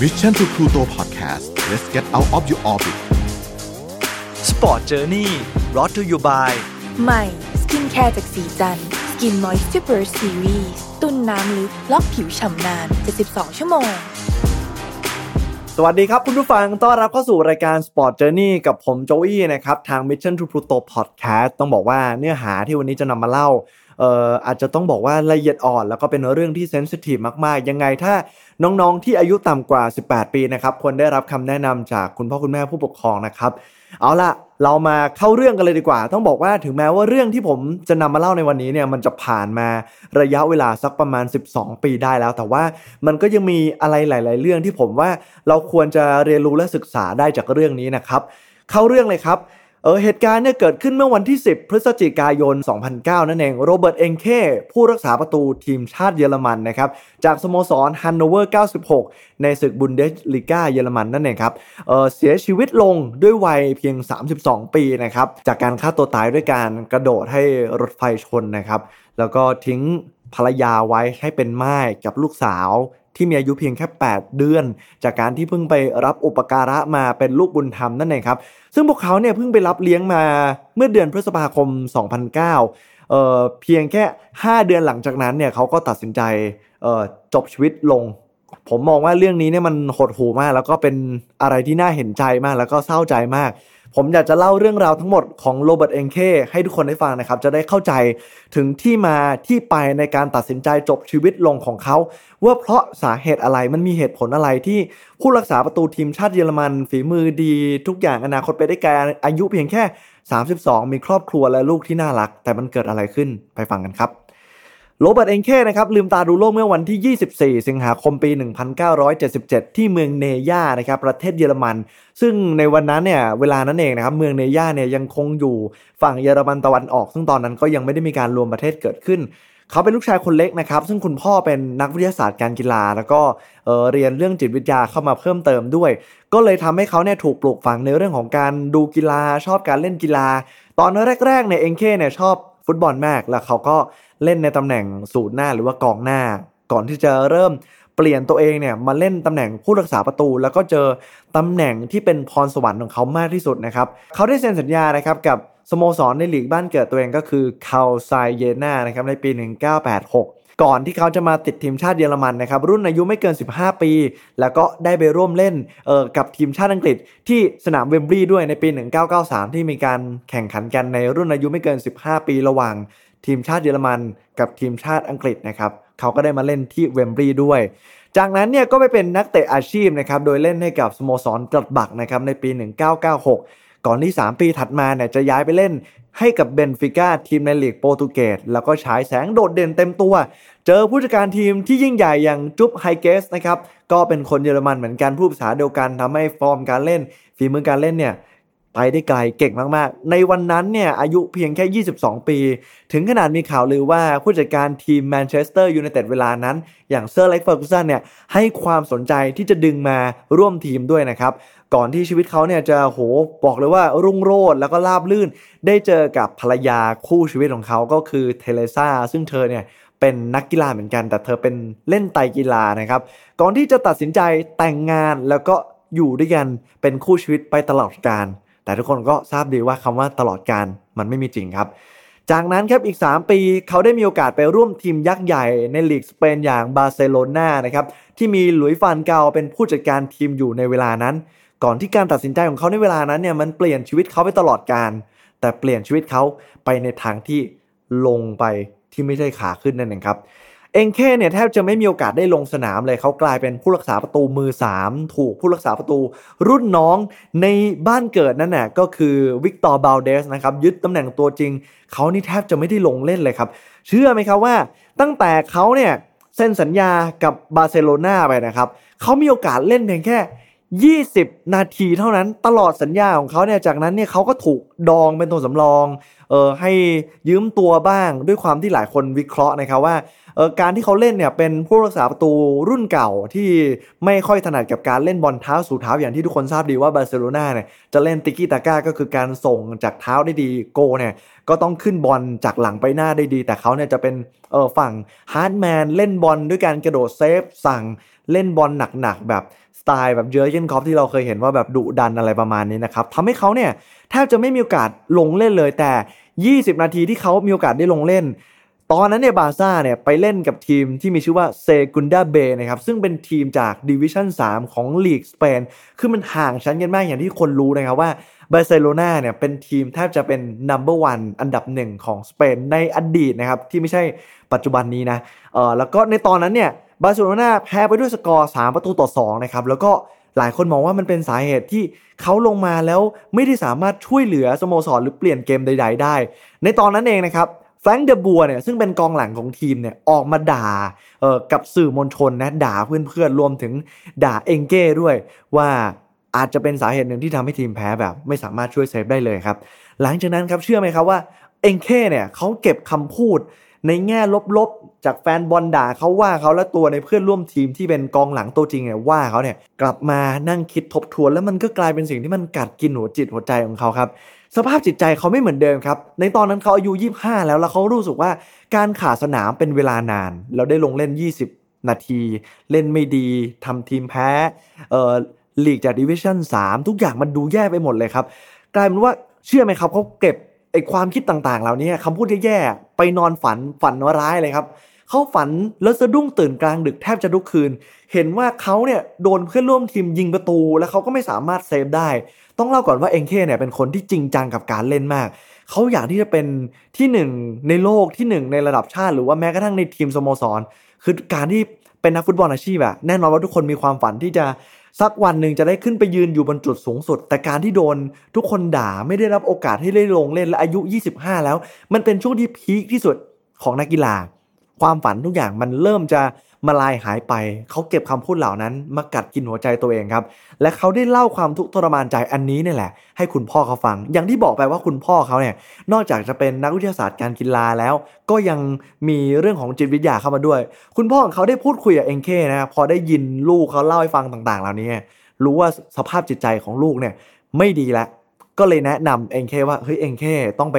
Mission to Pluto Podcast let's get out of your orbit Sport Journey brought to you by ใหม่ skincare จากศรีจันทร์ Skin Moisture Series ตุนน้ำลึกล็อกผิวฉ่ำนาน 72 ชั่วโมง สวัสดีครับคุณผู้ฟังต้อนรับเข้าสู่รายการ Sport Journey กับผมโจอี้นะครับ ทาง Mission to Pluto Podcast ต้องบอกว่าเนื้อหาที่วันนี้จะนำมาเล่า เอ่ออาจจะต้องบอกว่าละเอียดอ่อน แล้วก็เป็นเรื่องที่ sensitiveมาก ๆ ยังไงถ้าน้องๆ ที่อายุต่ำกว่า 18 ปีนะครับควรได้รับคำแนะนำจากคุณพ่อคุณแม่ผู้ปกครองนะครับเอาล่ะเรามาเข้าเรื่องกันเลยดีกว่า ต้องบอกว่าถึงแม้ว่าเรื่องที่ผมจะนำมาเล่าในวันนี้เนี่ยมันจะผ่านมาระยะเวลาสักประมาณ 12 ปีได้แล้ว แต่ว่ามันก็ยังมีอะไรหลาย ๆ เรื่องที่ผมว่าเราควรจะเรียนรู้และศึกษาได้จากเรื่องนี้นะครับ เข้าเรื่องเลยครับ เออเหตุการณ์เนี่ยเกิดขึ้นเมื่อวันที่ 10 พฤศจิกายน 2009 นั่นเอง โรเบิร์ตเอนเคผู้รักษาประตูทีมชาติเยอรมันนะครับ จากสโมสรฮันโนเวอร์ 96 ในศึกบุนเดสลีกาเยอรมันนั่นเองครับเออเสียชีวิตลงด้วยวัยเพียง 32 ปีนะครับ จากการฆ่าตัวตายด้วยการกระโดดให้รถไฟชนนะครับ แล้วก็ทิ้งภรรยาไว้ให้เป็นม่ายกับลูกสาว ที่มีอายุเพียงแค่ 8 เดือน จากการที่เพิ่งไปรับอุปการะมาเป็นลูกบุญธรรมนั่นเองครับ ซึ่งพวกเขาเนี่ยเพิ่งไปรับเลี้ยงมาเมื่อเดือนพฤษภาคม 2009เอ่อเพียงแค่ 5 เดือนหลังจากนั้นเนี่ยเขาก็ตัดสินใจเอ่อจบชีวิตลง ผมมองว่าเรื่องนี้เนี่ยมันหดหูมาก แล้วก็เป็นอะไรที่น่าเห็นใจมากแล้วก็เศร้าใจมาก ผมอยากจะเล่าเรื่องราวทั้งหมดของโรเบิร์ตเอนเคให้ทุกคนได้ฟังนะครับ จะได้เข้าใจถึงที่มาที่ไปในการตัดสินใจจบชีวิตลงของเขา ว่าเพราะสาเหตุอะไรมันมีเหตุผลอะไรที่ผู้รักษาประตูทีมชาติเยอรมัน ฝีมือดี ทุกอย่างอนาคตไปได้ไกลอายุเพียงแค่ 32 มีครอบครัวและลูกที่น่ารัก แต่มันเกิดอะไรขึ้นไปฟังกันครับ โรเบิร์ตเอนเคนะครับลืมตาดูโลกเมื่อวันที่ 24 สิงหาคมปี 1977 ที่เมืองเนย่านะครับประเทศเยอรมัน ซึ่งในวันนั้นเนี่ยเวลานั้นเองนะครับเมืองเนย่าเนี่ยยังคงอยู่ฝั่งเยอรมันตะวันออก ซึ่งตอนนั้นก็ยังไม่ได้มีการรวมประเทศเกิดขึ้น เขาเป็นลูกชายคนเล็กนะครับซึ่งคุณพ่อเป็นนักวิทยาศาสตร์การกีฬา แล้วก็เเรียนเรื่องจิตวิทยาเข้ามาเพิ่มเติมด้วย ก็เลยทำให้เขาเนี่ยถูกปลูกฝังในเรื่องของการดูกีฬาชอบการเล่นกีฬา ตอนแรกๆเนี่ยเองเคเนี่ยชอบ ฟุตบอลมากแล้วเขาก็เล่นในตำแหน่งสูตรหน้าหรือว่ากองหน้า ก่อนที่จะเริ่มเปลี่ยนตัวเองเนี่ยมาเล่นตำแหน่งผู้รักษาประตู แล้วก็เจอตำแหน่งที่เป็นพรสวรรค์ของเขามากที่สุดนะครับเขาได้เซ็นสัญญานะครับกับสโมสรในหลีกบ้านเกิดตัวเองก็คือคาไซเยนานะครับในปี 1986 ก่อนที่เขาจะมาติดทีมชาติเยอรมันนะครับรุ่นอายุไม่เกิน 15 ปี แล้วก็ได้ไปร่วมเล่นเออกับทีมชาติอังกฤษ ที่สนามเวมบลีย์ด้วยในปี 1993 ที่มีการแข่งขันกันในรุ่นอายุไม่เกิน 15 ปีระหว่างทีมชาติเยอรมันกับทีมชาติอังกฤษนะครับเขาก็ได้มาเล่นที่เวมบลีย์ด้วย จากนั้นเนี่ยก็ไปเป็นนักเตะอาชีพนะครับโดยเล่นให้กับสโมสรกลัดบักนะครับในปี 1996 ก่อนที่ 3 ปีถัดมาเนี่ยจะย้ายไปเล่นให้กับเบนฟิก้าทีมในลีกโปรตุเกสแล้วก็ฉายแสงโดดเด่นเต็มตัว เจอผู้จัดการทีมที่ยิ่งใหญ่อย่างจุปป์ ไฮย์เกสนะครับก็เป็นคนเยอรมันเหมือนกันพูดภาษาเดียวกันทำให้ฟอร์มการเล่นฝีมือการเล่นเนี่ยไปได้ไกลเก่งมากๆ ในวันนั้นเนี่ยอายุเพียงแค่ 22 ปี ถึงขนาดมีข่าวลือว่าผู้จัดการทีมแมนเชสเตอร์ยูไนเต็ดเวลานั้น อย่างเซอร์อเล็กซ์ เฟอร์กูสันเนี่ยให้ความสนใจที่จะดึงมาร่วมทีมด้วยนะครับ ก่อนที่ชีวิตเขาเนี่ยจะโหบอกเลยว่ารุ่งโรจน์แล้วก็ราบรื่น ได้เจอกับภรรยาคู่ชีวิตของเขาก็คือเทเรซ่าซึ่งเธอเนี่ยเป็นนักกีฬาเหมือนกัน แต่เธอเป็นเล่นไตรกีฬานะครับ ก่อนที่จะตัดสินใจแต่งงานแล้วก็อยู่ด้วยกันเป็นคู่ชีวิตไปตลอดกาลแต่ทุกคนก็ทราบดีว่าคำว่าตลอดกาลมันไม่มีจริงครับ จากนั้นครับอีก 3 ปีเขาได้มีโอกาสไปร่วมทีมยักษ์ใหญ่ในลีกสเปนอย่างบาร์เซโลนานะครับที่มีหลุยส์ ฟาน กัลเป็นผู้จัดการทีมอยู่ในเวลานั้น ก่อนที่การตัดสินใจของเขาในเวลานั้นเนี่ยมันเปลี่ยนชีวิตเขาไปตลอดกาล แต่เปลี่ยนชีวิตเขาไปในทางที่ลงไปที่ไม่ใช่ขาขึ้นนั่นเองครับเอนเคเนี่ยแทบจะไม่มีโอกาสได้ลงสนามเลยเขากลายเป็นผู้รักษาประตูมือ 3 ถูกผู้รักษาประตูรุ่นน้องในบ้านเกิดนั่นน่ะก็คือวิกตอร์บัลเดสนะครับยึดตำแหน่งตัวจริง เขานี่แทบจะไม่ได้ลงเล่นเลยครับ เชื่อไหมครับว่าตั้งแต่เขาเนี่ยเซ็นสัญญากับบาร์เซโลนาไปนะครับเขามีโอกาสเล่นเพียงแค่ 20 นาทีเท่านั้นตลอดสัญญาของเขาเนี่ยจากนั้นเนี่ยเขาก็ถูกดองเป็นตัวสำรองเออให้ยืมตัวบ้างด้วยความที่หลายคนวิเคราะห์นะครับว่าเออการที่เขาเล่นเนี่ยเป็นผู้รักษาประตูรุ่นเก่าที่ไม่ค่อยถนัดกับการเล่นบอลเท้าสู่เท้าอย่างที่ทุกคนทราบดีว่าบาร์เซโลนาเนี่ยจะเล่นติกิตาก้าก็คือการส่งจากเท้าได้ดีโกลเนี่ยก็ต้องขึ้นบอลจากหลังไปหน้าได้ดี แต่เขาเนี่ยจะเป็นเออฝั่ง hard man เล่นบอลด้วยการกระโดดเซฟสั่งเล่นบอลหนักๆแบบ สไตล์แบบเจอร์เกนคอฟที่เราเคยเห็นว่าแบบดุดันอะไรประมาณนี้นะครับทำให้เขาเนี่ยแทบจะไม่มีโอกาสลงเล่นเลยแต่ 20 นาทีที่เขามีโอกาสได้ลงเล่น ตอนนั้นเนี่ยบาร์ซ่าเนี่ยไปเล่นกับทีมที่มีชื่อว่าเซกุนดาเบนะครับซึ่งเป็นทีมจากดิวิชั่น 3 ของลีกสเปนคือมันห่างชั้นกันมากอย่างที่คนรู้นะครับว่าบาร์เซโลนาเนี่ยเป็นทีมแทบจะเป็น number one อันดับหนึ่งของสเปนในอดีตนะครับที่ไม่ใช่ปัจจุบันนี้นะเออแล้วก็ในตอนนั้นเนี่ย บาร์เซโลนาแพ้ไปด้วยสกอร์ 3 ประตูต่อ2นะครับแล้วก็หลายคนมองว่ามันเป็นสาเหตุที่เขาลงมาแล้วไม่ได้สามารถช่วยเหลือสโมสรหรือเปลี่ยนเกมใด ๆ ได้ ในตอนนั้นเองนะครับแฟรงค์เดอบัวร์เนี่ยซึ่งเป็นกองหลังของทีมเนี่ยออกมาด่าเออกับสื่อมวลชนนะด่าเพื่อนๆรวมถึงด่าเองเก้ด้วยว่าอาจจะเป็นสาเหตุหนึ่งที่ทำให้ทีมแพ้แบบไม่สามารถช่วยเซฟได้เลยครับ หลังจากนั้นครับเชื่อไหมครับว่าเอ็งเค้เนี่ยเขาเก็บคำพูด ในแง่ลบๆ จากแฟนบอลด่าเขาว่าเขาและตัวในเพื่อนร่วมทีมที่เป็นกองหลังตัวจริงเนี่ยว่าเขาเนี่ยกลับมานั่งคิดทบทวน แล้วมันก็กลายเป็นสิ่งที่มันกัดกินหัวจิตหัวใจของเขาครับสภาพจิตใจเขาไม่เหมือนเดิมครับ ในตอนนั้นเขาอายุ 25 แล้วแล้วเขารู้สึกว่าการขาดสนามเป็นเวลานานแล้วได้ลงเล่น 20 นาที เล่นไม่ดีทำทีมแพ้เอ่อลีกจากดิวิชั่น3 ทุกอย่างมันดูแย่ไปหมดเลยครับ กลายเป็นว่าเชื่อไหมครับเขาเก็บ ไอความคิดต่างๆ เหล่านี้คำพูดแย่ๆไปนอนฝันฝันร้ายเลยครับเขาฝันแล้วสะดุ้งตื่นกลางดึกแทบจะทุกคืน เห็นว่าเขาเนี่ยโดนเพื่อนร่วมทีมยิงประตู แล้วเขาก็ไม่สามารถเซฟได้ ต้องเล่าก่อนว่าเอ็งเคเนี่ยเป็นคนที่จริงจังกับการเล่นมาก เขาอยากที่จะเป็นที่หนึ่งในโลกที่หนึ่งในระดับชาติ หรือว่าแม้กระทั่งในทีมสโมสร คือการที่เป็นนักฟุตบอลอาชีพอะแน่นอนว่าทุกคนมีความฝันที่จะ สักวันหนึ่งจะได้ขึ้นไปยืนอยู่บนจุดสูงสุด แต่การที่โดนทุกคนด่าไม่ได้รับโอกาสให้ได้ลงเล่นและอายุ 25 แล้ว มันเป็นช่วงที่พีคที่สุดของนักกีฬา ความฝันทุกอย่างมันเริ่มจะ มาลายหายไป เขาเก็บคำพูดเหล่านั้น มากัดกินหัวใจตัวเองครับ และเขาได้เล่าความทุกข์ทรมานใจอันนี้นี่แหละ ให้คุณพ่อเขาฟัง อย่างที่บอกไปว่าคุณพ่อเขาเนี่ย นอกจากจะเป็นนักวิทยาศาสตร์การกีฬาแล้ว ก็ยังมีเรื่องของจิตวิทยาเข้ามาด้วย คุณพ่อของเขาได้พูดคุยกับเอ็งเคนะพอได้ยินลูกเขาเล่าให้ฟังต่างๆ เหล่านี้ รู้ว่าสภาพจิตใจของลูกเนี่ยไม่ดีแล้วก็เลยแนะนำเอ็งเคว่าเฮ้ยเอ็งเคต้องไป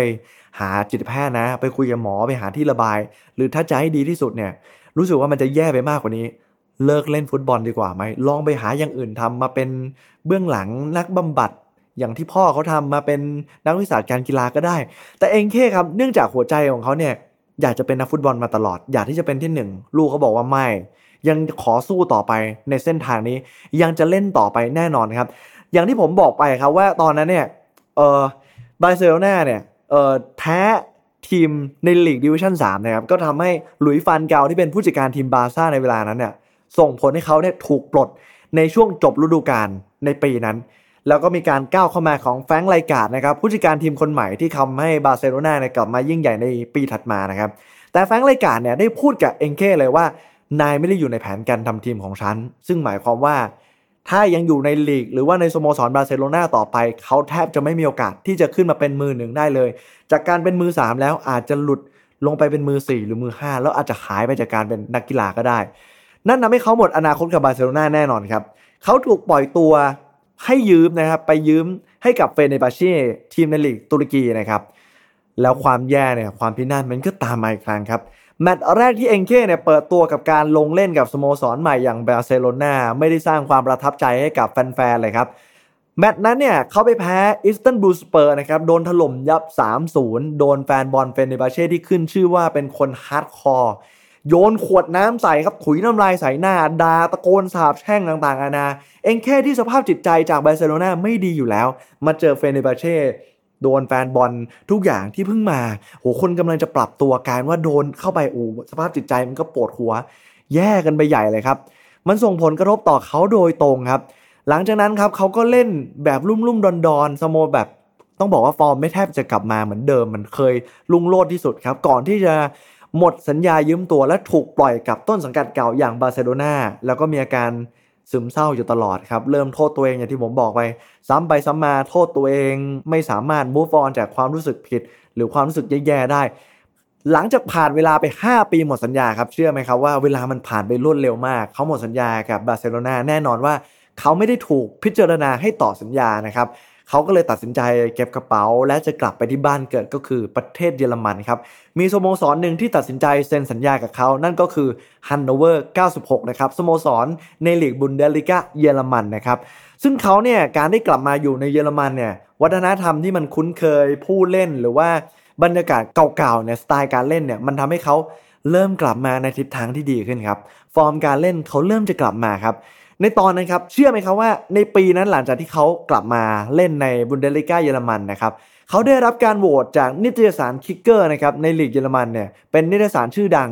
หาจิตแพทย์นะ ไปคุยกับหมอไปหาที่ระบาย หรือถ้าจะให้ดีที่สุดเนี่ย รู้สึกว่ามันจะแย่ไปมากกว่านี้ เลิกเล่นฟุตบอลดีกว่าไหมลองไปหาอย่างอื่นทำมาเป็นเบื้องหลังนักบำบัดอย่างที่พ่อเขาทำมาเป็นนักวิชาการกีฬาก็ได้ แต่เองแค่ครับเนื่องจากหัวใจของเขาเนี่ยอยากจะเป็นนักฟุตบอลมาตลอด อยากที่จะเป็นที่หนึ่งลูกเขาบอกว่าไม่ ยังขอสู้ต่อไปในเส้นทางนี้ ยังจะเล่นต่อไปแน่นอนครับ อย่างที่ผมบอกไปครับว่าตอนนั้นเนี่ยเออบาร์เซโลนาเนี่ยเออแพ้ ทีมในลีกดิวิชั่น3นะครับก็ทำให้หลุยส์ฟานกัลที่เป็นผู้จัดการทีมบาร์ซ่าในเวลานั้นเนี่ยส่งผลให้เขาเนี่ยถูกปลดในช่วงจบฤดูกาลในปีนั้น แล้วก็มีการก้าวเข้ามาของแฟรงค์ไรจ์การ์ดนะครับผู้จัดการทีมคนใหม่ที่ทำให้บาร์เซโลนาเนี่ยกลับมายิ่งใหญ่ในปีถัดมานะครับแต่แฟรงค์ไรจ์การ์ดเนี่ยได้พูดกับเอ็งเก้เลยว่านายไม่ได้อยู่ในแผนการทำทีมของฉัน ซึ่งหมายความว่า ถ้ายังอยู่ในลีก หรือว่าในสโมสรบาร์เซโลนาต่อไป เขาแทบจะไม่มีโอกาสที่จะขึ้นมาเป็นมือหนึ่งได้เลย จากการเป็นมือ 3 แล้วอาจจะหลุดลงไปเป็นมือ 4 หรือมือ 5 แล้วอาจจะหายไปจากการเป็นนักกีฬาก็ได้ นั่นทำให้เขาหมดอนาคตกับบาร์เซโลนาแน่นอนครับเขาถูกปล่อยตัวให้ยืมนะครับไปยืมให้กับเฟเนร์บาห์เช่ทีมในลีกตุรกีนะครับแล้วความแย่เนี่ยความพินาศมันก็ตามมาอีกครั้งครับ แมตช์แรกที่เอ็งเก้เนี่ยเปิดตัวกับการลงเล่นกับสโมสรใหม่อย่างบาร์เซโลนาไม่ได้สร้างความประทับใจให้กับแฟนๆเลยครับ แมตช์นั้นเนี่ยเขาไปแพ้อิสตันบูลสเปอร์นะครับโดนถล่มยับ 3-0 โดนแฟนบอลเฟเนร์บาห์เช่ที่ขึ้นชื่อว่าเป็นคน hardcore โยนขวดน้ำใส่ครับถุยน้ำลายใส่หน้าด่าตะโกนสาบแช่งต่างๆนานาเอ็งเก้ที่สภาพจิตใจจากบาร์เซโลนาไม่ดีอยู่แล้ว มาเจอเฟเนร์บาห์เช่ โดนแฟนบอลทุกอย่างที่เพิ่งมาโหคนกำลังจะปรับตัวการว่าโดนเข้าไปอูสภาพจิตใจมันก็ปวดหัว แย่กันไปใหญ่เลยครับ มันส่งผลกระทบต่อเขาโดยตรงครับ หลังจากนั้นครับเขาก็เล่นแบบลุ่มลุ่มดอนดอนสโมแบบต้องบอกว่าฟอร์มไม่แทบจะกลับมาเหมือนเดิมมันเคยรุ่งโรจน์ที่สุดครับ ก่อนที่จะหมดสัญญายืมตัวและถูกปล่อยกับต้นสังกัดเก่าอย่างบาร์เซโลนาแล้วก็มีอาการ ซึมเศร้าอยู่ตลอดครับ เริ่มโทษตัวเองอย่างที่ผมบอกไป ซ้ำไปซ้ำมาโทษตัวเองไม่สามารถ move on จากความรู้สึกผิด หรือความรู้สึกแย่ๆได้ หลังจากผ่านเวลาไป 5 ปีหมดสัญญาครับ เชื่อไหมครับว่าเวลามันผ่านไปรวดเร็วมาก เขาหมดสัญญากับบาร์เซโลนาแน่นอนว่า เขาไม่ได้ถูกพิจารณาให้ต่อสัญญานะครับ เขาก็เลยตัดสินใจเก็บกระเป๋า และจะกลับไปที่บ้านเกิดก็คือประเทศเยอรมันครับ มีสโมสรหนึ่งที่ตัดสินใจเซ็นสัญญากับเขา นั่นก็คือฮันโนเวอร์96 นะครับ สโมสรในลีกบุนเดสลีกาเยอรมันนะครับ ซึ่งเขาเนี่ยการได้กลับมาอยู่ในเยอรมันเนี่ยวัฒนธรรมที่มันคุ้นเคยผู้เล่นหรือว่าบรรยากาศเก่าๆเนี่ยสไตล์การเล่นเนี่ยมันทำให้เขาเริ่มกลับมาในทิศทางที่ดีขึ้นครับ ฟอร์มการเล่นเขาเริ่มจะกลับมาครับ ในตอนนั้นครับเชื่อไหมครับว่าในปีนั้นหลังจากที่เขากลับมาเล่นในบุนเดสลีกาเยอรมันนะครับเขาได้รับการโหวตจากนิตยสารคิกเกอร์นะครับในลีกเยอรมันเนี่ยเป็นนิตยสารชื่อดัง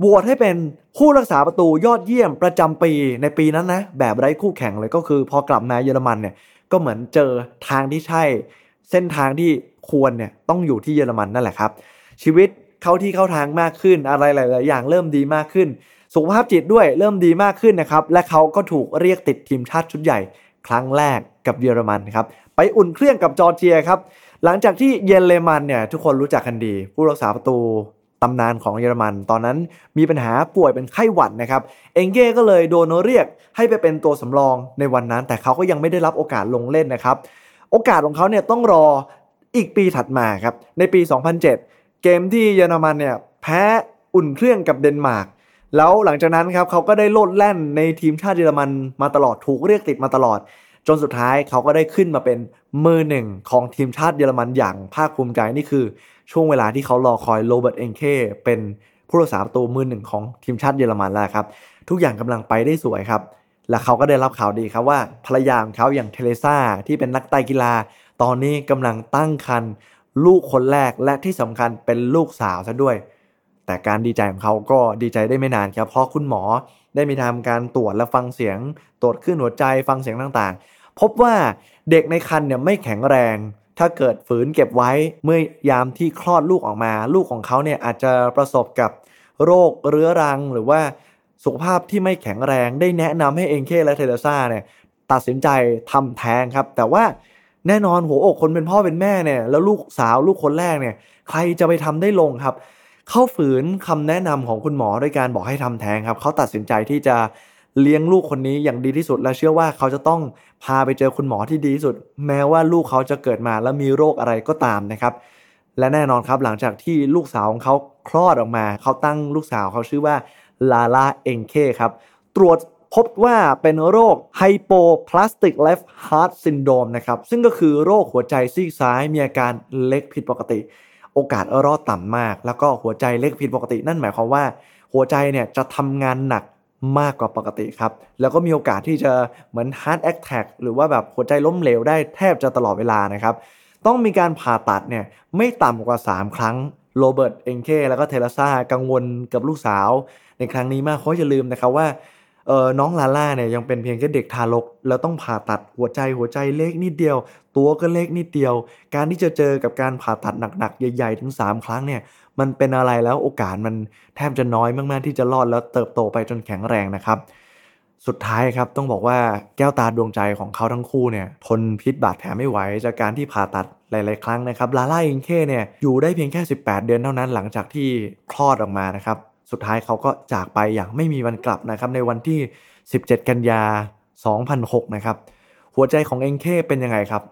โหวตให้เป็นผู้รักษาประตูยอดเยี่ยมประจำปีในปีนั้นนะแบบไร้คู่แข่งเลยก็คือ พอกลับมาเยอรมันเนี่ยก็เหมือนเจอทางที่ใช่ เส้นทางที่ควรเนี่ยต้องอยู่ที่เยอรมันนั่นแหละครับ ชีวิตเข้าที่เข้าทางมากขึ้นอะไรหลาย ๆ อย่างเริ่มดีมากขึ้น สุขภาพจิตด้วยเริ่มดีมากขึ้นนะครับ และเขาก็ถูกเรียกติดทีมชาติชุดใหญ่ ครั้งแรกกับเยอรมันครับไปอุ่นเครื่องกับจอร์เจียครับหลังจากที่เยนเลมันเนี่ยทุกคนรู้จักกันดี ผู้รักษาประตูตำนานของเยอรมัน ตอนนั้นมีปัญหาป่วยเป็นไข้หวัดนะครับ เองเก้ก็เลยโดนเรียกให้ไปเป็นตัวสำรองในวันนั้น แต่เขาก็ยังไม่ได้รับโอกาสลงเล่นนะครับ โอกาสของเขาเนี่ยต้องรออีกปีถัดมาครับในปี 2007 เกมที่เยอรมันเนี่ยแพ้อุ่นเครื่องกับเดนมาร์ก แล้วหลังจากนั้นครับเขาก็ได้โลดแล่นในทีมชาติเยอรมันมาตลอดถูกเรียกติดมาตลอด จนสุดท้ายเขาก็ได้ขึ้นมาเป็นมือหนึ่งของทีมชาติเยอรมันอย่างภาคภูมิใจนี่คือ ช่วงเวลาที่เขารอคอยโรเบิร์ตเอนเคเป็นผู้รักษาประตูมือหนึ่งของทีมชาติเยอรมันแล้วครับ ทุกอย่างกำลังไปได้สวยครับ และเขาก็ได้รับข่าวดีครับว่าภรรยาของเขาอย่างเทเลซ่าที่เป็นนักไตกีฬา ตอนนี้กำลังตั้งครรภ์ลูกคนแรกและที่สำคัญเป็นลูกสาวซะด้วย แต่การดีใจของเขาก็ดีใจได้ไม่นานครับเพราะคุณหมอได้มีทำการตรวจและฟังเสียง ตรวจขึ้นหัวใจฟังเสียงต่างๆ พบว่าเด็กในครรภ์เนี่ยไม่แข็งแรง ถ้าเกิดฝืนเก็บไว้เมื่อยามที่คลอดลูกออกมา ลูกของเขาเนี่ยอาจจะประสบกับโรคเรื้อรังหรือว่าสุขภาพที่ไม่แข็งแรงได้แนะนำให้เองเคและเทเลซ่าเนี่ยตัดสินใจทำแท้งครับ แต่ว่าแน่นอนหัวอกคนเป็นพ่อเป็นแม่เนี่ยแล้วลูกสาวลูกคนแรกเนี่ยใครจะไปทำได้ลงครับ เขาฝืนคำแนะนำของคุณหมอโดยการบอกให้ทำแท้งครับเขาตัดสินใจที่จะเลี้ยงลูกคนนี้อย่างดีที่สุด และเชื่อว่าเขาจะต้องพาไปเจอคุณหมอที่ดีที่สุด แม้ว่าลูกเขาจะเกิดมาแล้วมีโรคอะไรก็ตามนะครับ และแน่นอนครับหลังจากที่ลูกสาวของเขาคลอดออกมา เขาตั้งลูกสาวเขาชื่อว่าลาลาเองเคครับ ตรวจพบว่าเป็นโรค Hypoplastic Left Heart Syndrome นะครับ ซึ่งก็คือโรคหัวใจซีกซ้ายมีอาการเล็กผิดปกติ โอกาสรอดต่ำมาก แล้วก็หัวใจเล็กผิดปกติ นั่นหมายความว่า หัวใจเนี่ยจะทำงานหนักมากกว่าปกติครับ แล้วก็มีโอกาสที่จะเหมือน heart attack หรือว่าแบบหัวใจล้มเหลวได้แทบจะตลอดเวลานะครับ ต้องมีการผ่าตัดเนี่ยไม่ต่ำกว่า 3 ครั้งโรเบิร์ตเองเคแล้วก็เทเลซ่ากังวลกับลูกสาว ในครั้งนี้มากเขาอย่าลืมนะครับว่า เออน้องลาล่าเนี่ยยังเป็นเพียงแค่เด็กทารก แล้วต้องผ่าตัดหัวใจหัวใจเล็กนิดเดียว ตัวก็เล็กนิดเดียว การที่จะเจอกับการผ่าตัดหนักๆ ใหญ่ๆ ถึง 3 ครั้งเนี่ยมันเป็นอะไรแล้วโอกาสมันแทบจะน้อยมากๆที่จะรอดแล้วเติบโตไปจนแข็งแรงนะครับ สุดท้ายครับต้องบอกว่าแก้วตาดวงใจของเขาทั้งคู่เนี่ยทนพิษบาดแผลไม่ไหวจากการที่ผ่าตัดหลายๆครั้งนะครับลาล่าอิงเคเนี่ยอยู่ได้เพียงแค่ 18 เดือนเท่านั้นหลังจากที่คลอดออกมานะครับ สุดท้ายเขาก็จากไปอย่างไม่มีวันกลับนะครับในวันที่ 17 กันยา 2006 นะครับ หัวใจของเอ็งเคเป็นยังไงครับ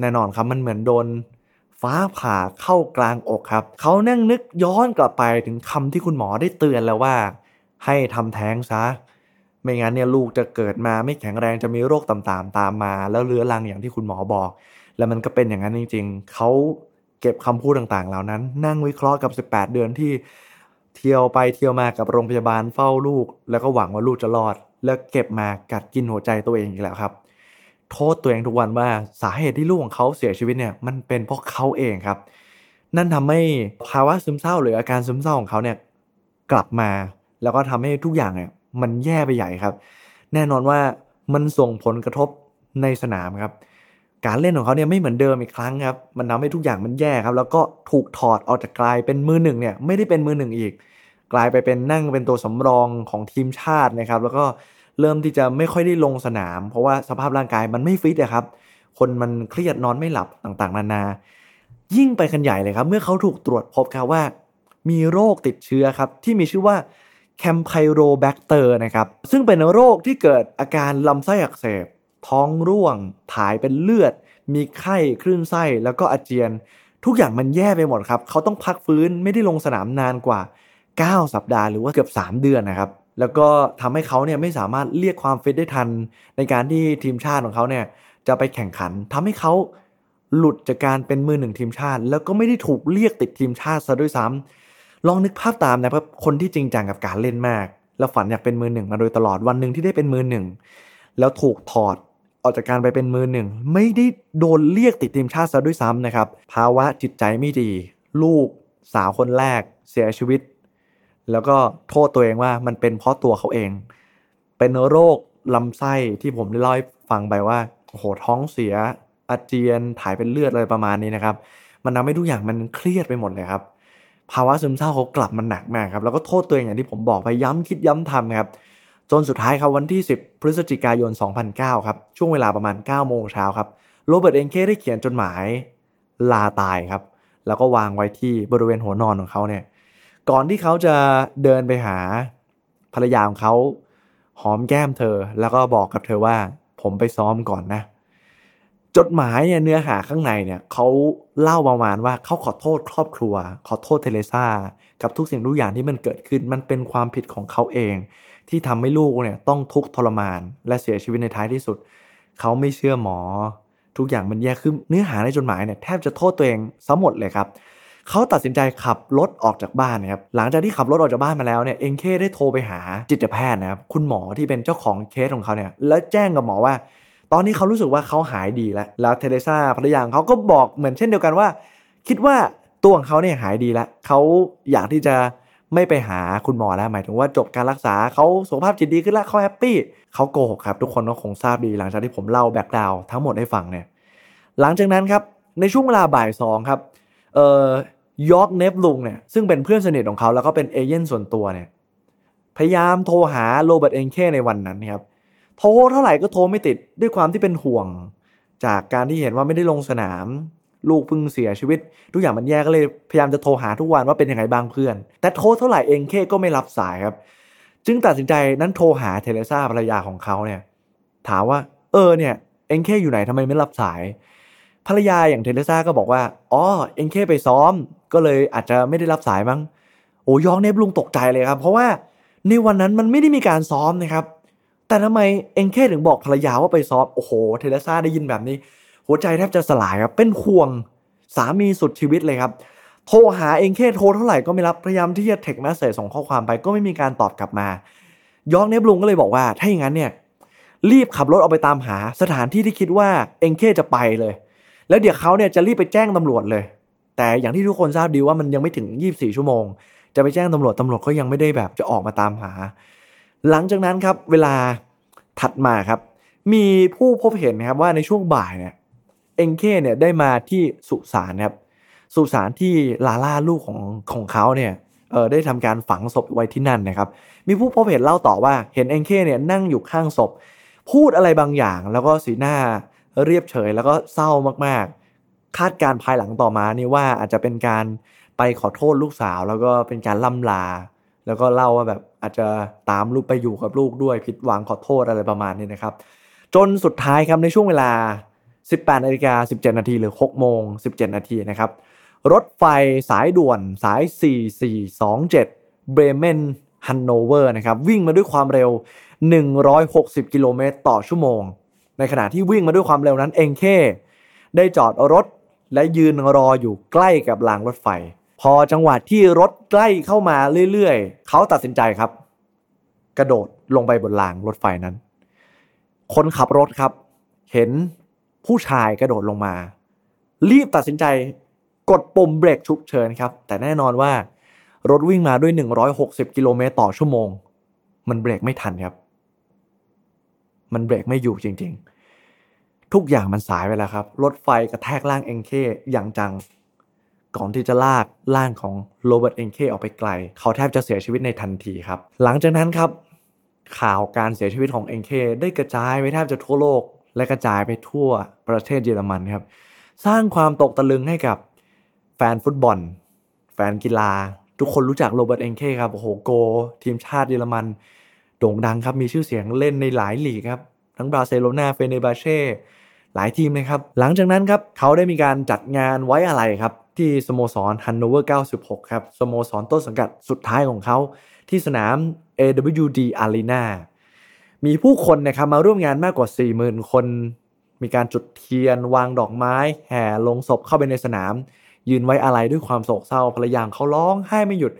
แน่นอนครับมันเหมือนโดนฟ้าผ่าเข้ากลางอกครับ เขานั่งนึกย้อนกลับไปถึงคำที่คุณหมอได้เตือนแล้วว่า ให้ทำแท้งซะ ไม่งั้นเนี่ยลูกจะเกิดมาไม่แข็งแรงจะมีโรคต่างๆ ตามมา แล้วเรื้อรังอย่างที่คุณหมอบอก แล้วมันก็เป็นอย่างนั้นจริง ๆ เขาเก็บคำพูดต่างๆ เหล่านั้น นั่งวิเคราะห์กับ 18 เดือนที่ เที่ยวไปเที่ยวมากับโรงพยาบาลเฝ้าลูก แล้วก็หวังว่าลูกจะรอด แล้วเก็บมากัดกินหัวใจตัวเองอีกแล้วครับ โทษตัวเองทุกวันว่าสาเหตุที่ลูกของเขาเสียชีวิตเนี่ยมันเป็นเพราะเขาเองครับ นั่นทำให้ภาวะซึมเศร้าหรืออาการซึมเศร้าของเขาเนี่ยกลับมา แล้วก็ทำให้ทุกอย่างเนี่ยมันแย่ไปใหญ่ครับ แน่นอนว่ามันส่งผลกระทบในสนามครับ การเล่นของเขาเนี่ยไม่เหมือนเดิมอีกครั้งครับ มันทำให้ทุกอย่างมันแย่ครับ แล้วก็ถูกถอดออกจากกลายเป็นมือหนึ่งเนี่ยไม่ได้เป็นมือหนึ่งอีก กลายไปเป็นนั่งเป็นตัวสำรองของทีมชาตินะครับ แล้วก็เริ่มที่จะไม่ค่อยได้ลงสนาม เพราะว่าสภาพร่างกายมันไม่ฟิตนะครับ คนมันเครียดนอนไม่หลับต่างๆ นานา ยิ่งไปกันใหญ่เลยครับ เมื่อเขาถูกตรวจพบครับว่า มีโรคติดเชื้อครับที่มีชื่อว่า Campylobacter นะครับซึ่งเป็นโรคที่เกิดอาการลำไส้อักเสบ ท้องร่วง ถ่ายเป็นเลือด มีไข้คลื่นไส้แล้วก็อาเจียน ทุกอย่างมันแย่ไปหมดครับ เขาต้องพักฟื้นไม่ได้ลงสนามนานกว่า 9 สัปดาห์หรือว่าเกือบ 3 เดือนนะครับ แล้วก็ทำให้เขาเนี่ยไม่สามารถเรียกความฟิตได้ทัน ในการที่ทีมชาติของเขาเนี่ยจะไปแข่งขันทำให้เขาหลุดจากการเป็นมือหนึ่งทีมชาติ แล้วก็ไม่ได้ถูกเรียกติดทีมชาติซะด้วยซ้ำลองนึกภาพตามนะครับคนที่จริงจังกับการเล่นมาก แล้วฝันอยากเป็นมือหนึ่งมาโดยตลอดวันหนึ่งที่ได้เป็นมือหนึ่งแล้วถูกถอด ออกจากการไปเป็นมือหนึ่ง ไม่ได้โดนเรียกติดทีมชาติซะด้วยซ้ำนะครับ ภาวะจิตใจไม่ดี ลูกสาวคนแรกเสียชีวิต แล้วก็โทษตัวเองว่ามันเป็นเพราะตัวเขาเอง เป็นโรคลำไส้ที่ผมได้เล่าให้ฟังไปว่าโอ้โหท้องเสีย อาเจียนถ่ายเป็นเลือดอะไรประมาณนี้นะครับ มันทำให้ทุกอย่างมันเครียดไปหมดเลยครับ ภาวะซึมเศร้าเขากลับมันหนักมากครับแล้วก็โทษตัวเองอย่างที่ผมบอกไปย้ำคิดย้ำทำครับ จนสุดท้ายครับวันที่ 10 พฤศจิกายน 2009 ครับช่วงเวลาประมาณ 9 โมงเช้าครับโรเบิร์ตเองเคได้เขียนจดหมายลาตายครับ แล้วก็วางไว้ที่บริเวณหัวนอนของเขาเนี่ยก่อนที่เขาจะเดินไปหาภรรยาของเขาหอมแก้มเธอ แล้วก็บอกกับเธอว่าผมไปซ้อมก่อนนะ จดหมายเนี่ยเนื้อหาข้างในเนี่ยเขาเล่าประมาณว่าเขาขอโทษครอบครัว ขอโทษเทเลซ่ากับทุกสิ่งทุกอย่างที่มันเกิดขึ้นมันเป็นความผิดของเขาเอง ที่ทำให้ลูกเนี่ยต้องทุกข์ทรมาน และเสียชีวิตในท้ายที่สุด เขาไม่เชื่อหมอ ทุกอย่างมันแย่ขึ้นเนื้อหาในจดหมายเนี่ยแทบจะโทษตัวเองซะหมดเลยครับเขาตัดสินใจขับรถออกจากบ้านนะครับ หลังจากที่ขับรถออกจากบ้านมาแล้วเนี่ยเองเคได้โทรไปหาจิตแพทย์นะครับ คุณหมอที่เป็นเจ้าของเคสของเขาเนี่ย แล้วแจ้งกับหมอว่า ตอนนี้เขารู้สึกว่าเขาหายดีแล้ว แล้วเทเรซาภรรยาของเขาก็บอกเหมือนเช่นเดียวกันว่า คิดว่าตัวของเขาเนี่ยหายดีแล้ว เขาอยากที่จะ ไม่ไปหาคุณหมอแล้วหมายถึงว่าจบการรักษาเขาสุขภาพจิตดีขึ้นแล้วเขา happy เขาโกหกครับ ทุกคนก็คงทราบดีหลังจากที่ผมเล่า background ทั้งหมดให้ฟังเนี่ยหลังจากนั้นครับในช่วงเวลาบ่ายสองครับเอ่อยอร์กเนฟลุงเนี่ยซึ่งเป็นเพื่อนสนิทของเขาแล้วก็เป็นเอเย่นต์ส่วนตัวเนี่ยพยายามโทรหาโรเบิร์ตเองเคในวันนั้นครับโทรเท่าไหร่ก็โทรไม่ติดด้วยความที่เป็นห่วง จากการที่เห็นว่าไม่ได้ลงสนาม ลูกเพิ่งเสียชีวิต ทุกอย่างมันแย่ก็เลยพยายามจะโทรหาทุกวันว่าเป็นยังไงบ้างเพื่อน แต่โทรเท่าไหร่เองเคก็ไม่รับสายครับ จึงตัดสินใจนั้นโทรหาเทเลซ่าภรรยาของเขาเนี่ย ถามว่า เออเนี่ยเองเคอยู่ไหนทำไมไม่รับสาย ภรรยาอย่างเทเลซ่าก็บอกว่าอ๋อเองเคไปซ้อม ก็เลยอาจจะไม่ได้รับสายมั้งโอ้ยองเนฟลุงตกใจเลยครับ เพราะว่าในวันนั้นมันไม่ได้มีการซ้อมนะครับ แต่ทำไมเองเคถึงบอกภรรยาว่าไปซ้อมโอ้โหเทเลซ่าได้ยินแบบนี้ หัวใจแทบจะสลายครับเป็นห่วงสามีสุดชีวิตเลยครับ โทรหาเอ็งเคโทรเท่าไหร่ก็ไม่รับพยายามที่จะเทคแมสเซจส่งข้อความไปก็ไม่มีการตอบกลับมายองเนฟลุงก็เลยบอกว่า ถ้าอย่างนั้นเนี่ยรีบขับรถออกไปตามหาสถานที่ที่คิดว่าเอ็งเคจะไปเลย แล้วเดี๋ยวเขาเนี่ยจะรีบไปแจ้งตำรวจเลย แต่อย่างที่ทุกคนทราบดีว่ามันยังไม่ถึง 24 ชั่วโมง จะไปแจ้งตำรวจตำรวจก็ยังไม่ได้แบบจะออกมาตามหา หลังจากนั้นครับเวลาถัดมาครับ มีผู้พบเห็นนะครับว่าในช่วงบ่ายเนี่ย เอ็งเคเนี่ยได้มาที่สุสานครับสุสานที่ลาล่าลูกของของเขาเนี่ยเออได้ทำการฝังศพไว้ที่นั่นนะครับ มีผู้พบเห็นเล่าต่อว่าเห็นเอ็งเคเนี่ยนั่งอยู่ข้างศพ พูดอะไรบางอย่าง แล้วก็สีหน้าเรียบเฉยแล้วก็เศร้ามากๆ คาดการภายหลังต่อมานี่ว่าอาจจะเป็นการไปขอโทษลูกสาว แล้วก็เป็นการล่ำลา แล้วก็เล่าว่าแบบอาจจะตามลูกไปอยู่กับลูกด้วยผิดหวังขอโทษอะไรประมาณนี้นะครับ จนสุดท้ายครับในช่วงเวลา 18นาฬิกา17 นาทีหรือ 6 โมง 17 นาทีนะครับ รถไฟสายด่วนสาย 4427 เบรเมนฮันโนเวอร์นะครับ วิ่งมาด้วยความเร็ว 160 กิโลเมตรต่อชั่วโมง ในขณะที่วิ่งมาด้วยความเร็วนั้นเองเคได้จอดรถและยืนรออยู่ใกล้กับรางรถไฟ พอจังหวะที่รถใกล้เข้ามาเรื่อยๆ เขาตัดสินใจครับ กระโดดลงไปบนรางรถไฟนั้น คนขับรถครับ เห็น ผู้ชายกระโดดลงมา รีบตัดสินใจกดปุ่มเบรกฉุกเฉินครับ แต่แน่นอนว่ารถวิ่งมาด้วย 160 กิโลเมตรต่อชั่วโมง มันเบรกไม่ทันครับ มันเบรกไม่อยู่จริง ๆ ทุกอย่างมันสายไปแล้วครับ รถไฟกระแทกร่างเอ็งเคอย่างจัง ก่อนที่จะลากร่างของโรเบิร์ตเอ็งเคออกไปไกล เขาแทบจะเสียชีวิตในทันทีครับ หลังจากนั้นครับข่าวการเสียชีวิตของเอ็งเคได้กระจายไปแทบจะทั่วโลก และกระจายไปทั่วประเทศเยอรมันครับ สร้างความตกตะลึงให้กับแฟนฟุตบอล แฟนกีฬา ทุกคนรู้จักโรเบิร์ตเอ็งเคครับโอ้โหโกล์ ทีมชาติเยอรมัน โด่งดังครับมีชื่อเสียงเล่นในหลายลีกครับ ทั้งบาร์เซโลนาเฟเนบาเช่หลายทีมนะครับ หลังจากนั้นครับเขาได้มีการจัดงานไว้อาลัยครับ ที่สโมสรฮันโนเวอร์ 96 ครับ สโมสรต้นสังกัดสุดท้ายของเขา ที่สนาม AWD Arena มีผู้คนนะครับมาร่วมงานมากกว่า 40,000 คน มีการจุดเทียน วางดอกไม้ แห่โลงศพเข้าไปในสนาม ยืนไว้อาลัยด้วยความโศกเศร้าภรรยาเขาร้องไห้ไม่หยุด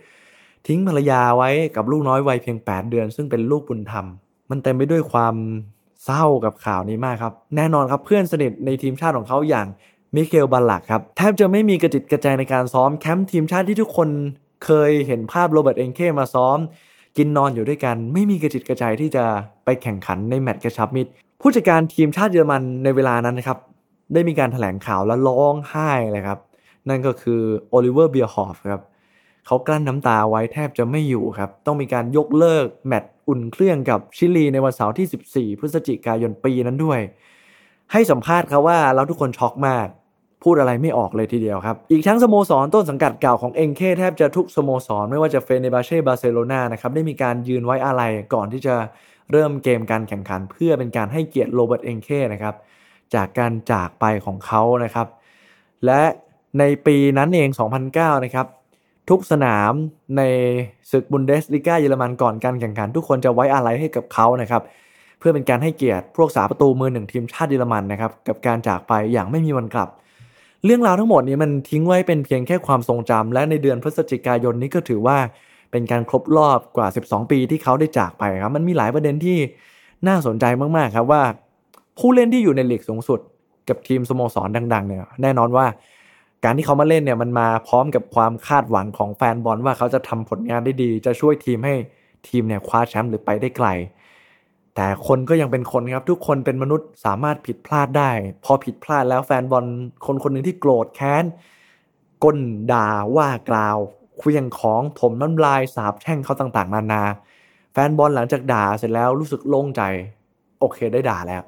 ทิ้งภรรยาไว้กับลูกน้อยวัยเพียง 8 เดือน ซึ่งเป็นลูกบุญธรรม มันเต็มไปด้วยความเศร้ากับข่าวนี้มากครับ แน่นอนครับเพื่อนสนิทในทีมชาติของเขาอย่างมิเคลบัลลักครับแทบจะไม่มีกระจิตกระใจในการซ้อมแคมป์ทีมชาติที่ทุกคนเคยเห็นภาพโรเบิร์ตเอนเคมาซ้อม กินนอนอยู่ด้วยกัน ไม่มีกระจิตกระใจที่จะไปแข่งขันในแมตช์กระชับมิตร ผู้จัดการทีมชาติเยอรมันในเวลานั้นนะครับได้มีการแถลงข่าวและร้องไห้เลยครับ นั่นก็คือโอลิเวอร์เบียร์ฮอฟครับเขากลั้นน้ำตาไว้แทบจะไม่อยู่ครับ ต้องมีการยกเลิกแมตช์อุ่นเครื่องกับชิลีในวันเสาร์ที่ 14 พฤศจิกายนปีนั้นด้วย ให้สัมภาษณ์ครับว่าเราทุกคนช็อกมาก พูดอะไรไม่ออกเลยทีเดียวครับ อีกทั้งสโมสรต้นสังกัดเก่าของเอ็งเคแทบจะทุกสโมสร ไม่ว่าจะเฟเนบาเช่บาร์เซโลนานะครับได้มีการยืนไว้อาลัยก่อนที่จะเริ่มเกมการแข่งขัน เพื่อเป็นการให้เกียรติโรเบิร์ตเอ็งเคนะครับจากการจากไปของเขานะครับ และในปีนั้นเอง 2009 นะครับ ทุกสนามในศึกบุนเดสลิก้าเยอรมันก่อนการแข่งขัน ทุกคนจะไว้อะไรให้กับเขานะครับเพื่อเป็นการให้เกียรติพวกสาประตูมือหนึ่งทีมชาติเยอรมันนะครับกับการจากไปอย่างไม่มีวันกลับ เรื่องราวทั้งหมดนี้มันทิ้งไว้เป็นเพียงแค่ความทรงจำและในเดือนพฤศจิกายนนี้ก็ถือว่าเป็นการครบรอบกว่า 12 ปีที่เขาได้จากไปครับ มันมีหลายประเด็นที่น่าสนใจมากๆครับว่า ผู้เล่นที่อยู่ในลีกสูงสุด กับทีมสโมสรดัง ๆ เนี่ย แน่นอนว่า การที่เขามาเล่นเนี่ยมันมาพร้อมกับความคาดหวังของแฟนบอลว่าเขาจะทำผลงานได้ดี จะช่วยทีมให้ทีมเนี่ยคว้าแชมป์หรือไปได้ไกล แต่คนก็ยังเป็นคนครับทุกคนเป็นมนุษย์สามารถผิดพลาดได้ พอผิดพลาดแล้วแฟนบอลคนคนหนึ่งที่โกรธแค้นก้นด่าว่ากล่าวเคลียงของถมน้ำลายสาบแช่งเขาต่างๆ นานา แฟนบอลหลังจากด่าเสร็จแล้วรู้สึกโล่งใจ โอเคได้ด่าแล้ว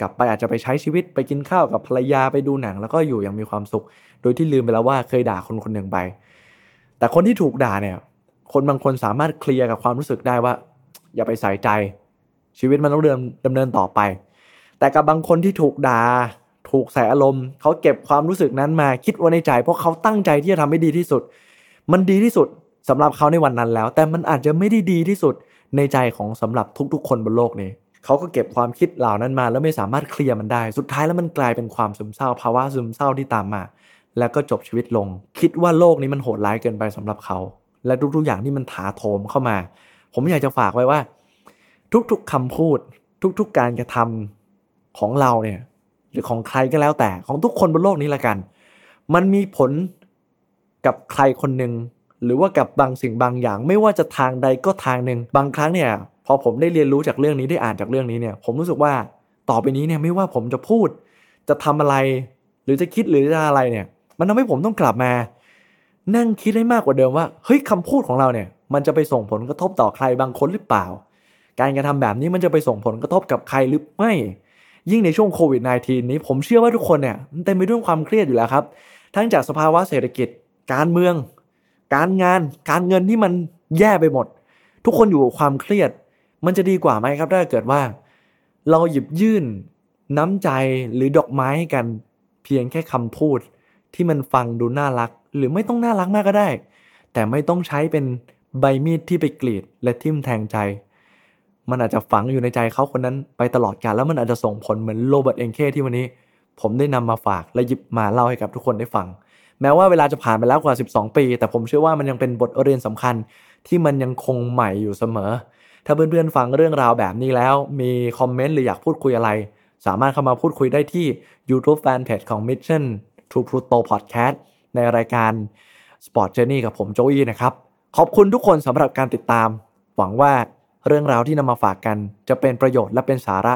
กลับไปอาจจะไปใช้ชีวิตไปกินข้าวกับภรรยาไปดูหนัง แล้วก็อยู่อย่างมีความสุข โดยที่ลืมไปแล้วว่าเคยด่าคนคนหนึ่งไป แต่คนที่ถูกด่าเนี่ย คนบางคนสามารถเคลียร์กับความรู้สึกได้ว่า อย่าไปใส่ใจ ชีวิตมันต้องเดินดำเนินต่อไป แต่กับบางคนที่ถูกด่าถูกใส่อารมณ์เขาเก็บความรู้สึกนั้นมาคิดไว้ในใจเพราะเขาตั้งใจที่จะทำให้ดีที่สุด มันดีที่สุดสำหรับเขาในวันนั้นแล้ว แต่มันอาจจะไม่ได้ดีที่สุดในใจของสำหรับทุกๆ คนบนโลกนี้เขาก็เก็บความคิดเหล่านั้นมา แล้วไม่สามารถเคลียร์มันได้ สุดท้ายแล้วมันกลายเป็นความซึมเศร้าภาวะซึมเศร้าที่ตามมา แล้วก็จบชีวิตลง คิดว่าโลกนี้มันโหดร้ายเกินไปสำหรับเขา และทุกๆอย่างที่มันถาโถมเข้ามา ผมอยากจะฝากไว้ว่า ทุกๆคำพูด ทุกๆการกระทำของเราเนี่ยหรือของใครก็แล้วแต่ของทุกคนบนโลกนี้ละกัน มันมีผลกับใครคนหนึ่งหรือว่ากับบางสิ่งบางอย่าง ไม่ว่าจะทางใดก็ทางหนึ่งบางครั้งเนี่ยพอผมได้เรียนรู้จากเรื่องนี้ได้อ่านจากเรื่องนี้เนี่ยผมรู้สึกว่าต่อไปนี้เนี่ยไม่ว่าผมจะพูด จะทำอะไร หรือจะคิดหรือจะอะไรเนี่ย มันทำให้ผมต้องกลับมา นั่งคิดให้มากกว่าเดิมว่าเฮ้ยคำพูดของเราเนี่ย มันจะไปส่งผลกระทบต่อใครบางคนหรือเปล่า การกระทำแบบนี้มันจะไปส่งผลกระทบกับใครหรือไม่ ยิ่งในช่วงโควิด -19 นี้ผมเชื่อว่าทุกคนเนี่ยมันเต็มไปด้วยความเครียดอยู่แล้วครับ ทั้งจากสภาวะเศรษฐกิจ การเมือง การงาน การเงินที่มันแย่ไปหมด ทุกคนอยู่กับความเครียด มันจะดีกว่าไหมครับถ้าเกิดว่า เราหยิบยื่นน้ำใจหรือดอกไม้ให้กันเพียงแค่คำพูดที่มันฟังดูน่ารัก หรือไม่ต้องน่ารักมากก็ได้ แต่ไม่ต้องใช้เป็นใบมีดที่ไปกรีดและทิ่มแทงใจ มันอาจจะฝังอยู่ในใจเขาคนนั้นไปตลอดกาลแล้วมันอาจจะส่งผลเหมือนโรเบิร์ตเองเคที่วันนี้ ผมได้นำมาฝากและหยิบมาเล่าให้กับทุกคนได้ฟัง แม้ว่าเวลาจะผ่านไปแล้วกว่า 12 ปี แต่ผมเชื่อว่ามันยังเป็นบทเรียนสำคัญที่มันยังคงใหม่อยู่เสมอ ถ้าเพื่อนๆฟังเรื่องราวแบบนี้แล้ว มีคอมเมนต์หรืออยากพูดคุยอะไร สามารถเข้ามาพูดคุยได้ที่ YouTube Fanpage ของ Mission to Pluto Podcast ในรายการ Sport Journey กับผมโจอี้นะครับขอบคุณทุกคนสำหรับการติดตาม หวังว่า เรื่องราวที่นำมาฝากกัน จะเป็นประโยชน์และเป็นสาระ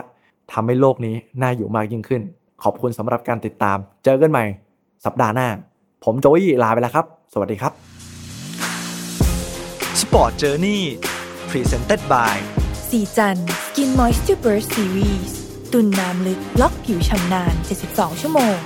ทำให้โลกนี้น่าอยู่มากยิ่งขึ้น ขอบคุณสำหรับการติดตาม เจอกันใหม่ สัปดาห์หน้า ผมโจอี้ลาไปแล้วครับ สวัสดีครับ Sport Journey Presented by สีจัน Skin Moisture Burst Series ตุนน้ำลึกล็อกผิวชำนาน 72 ชั่วโมง